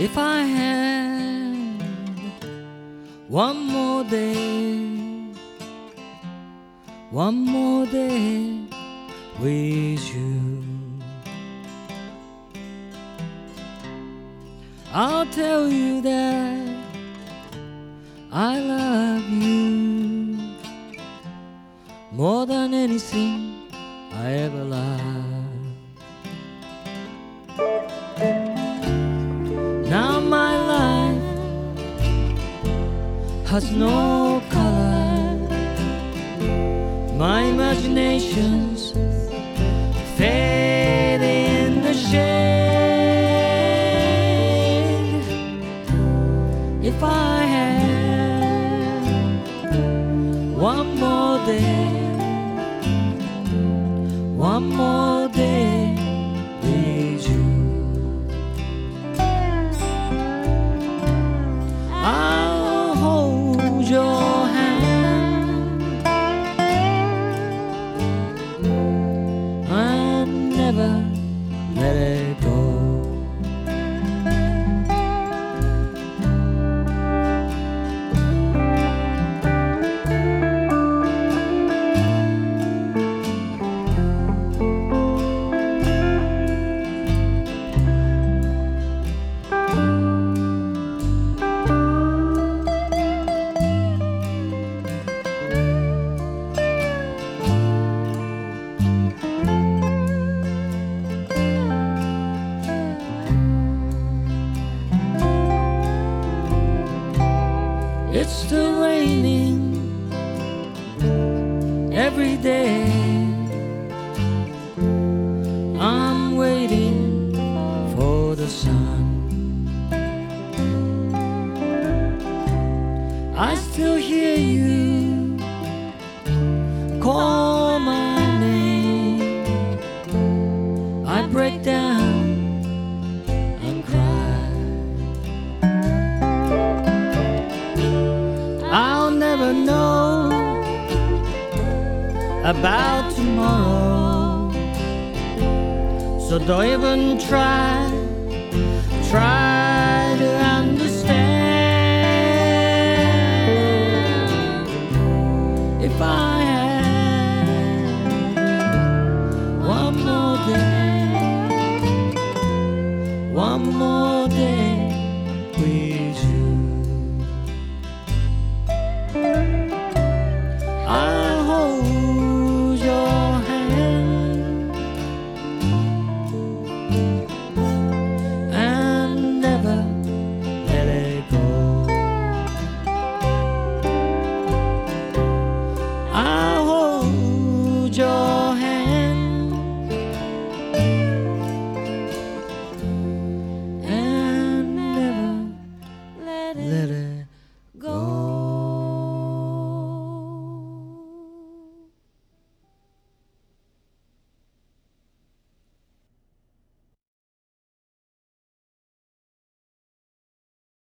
If I had one more day, one more day with you, I'll tell you that I love you more than anything I ever loved. Has no color. My imagination's fade in the shade. If I had one more day, one more day still raining every day. I'm waiting for the sun. I still hear you call about tomorrow. So don't even try, try to understand. If I had one more day, one more day. let it go.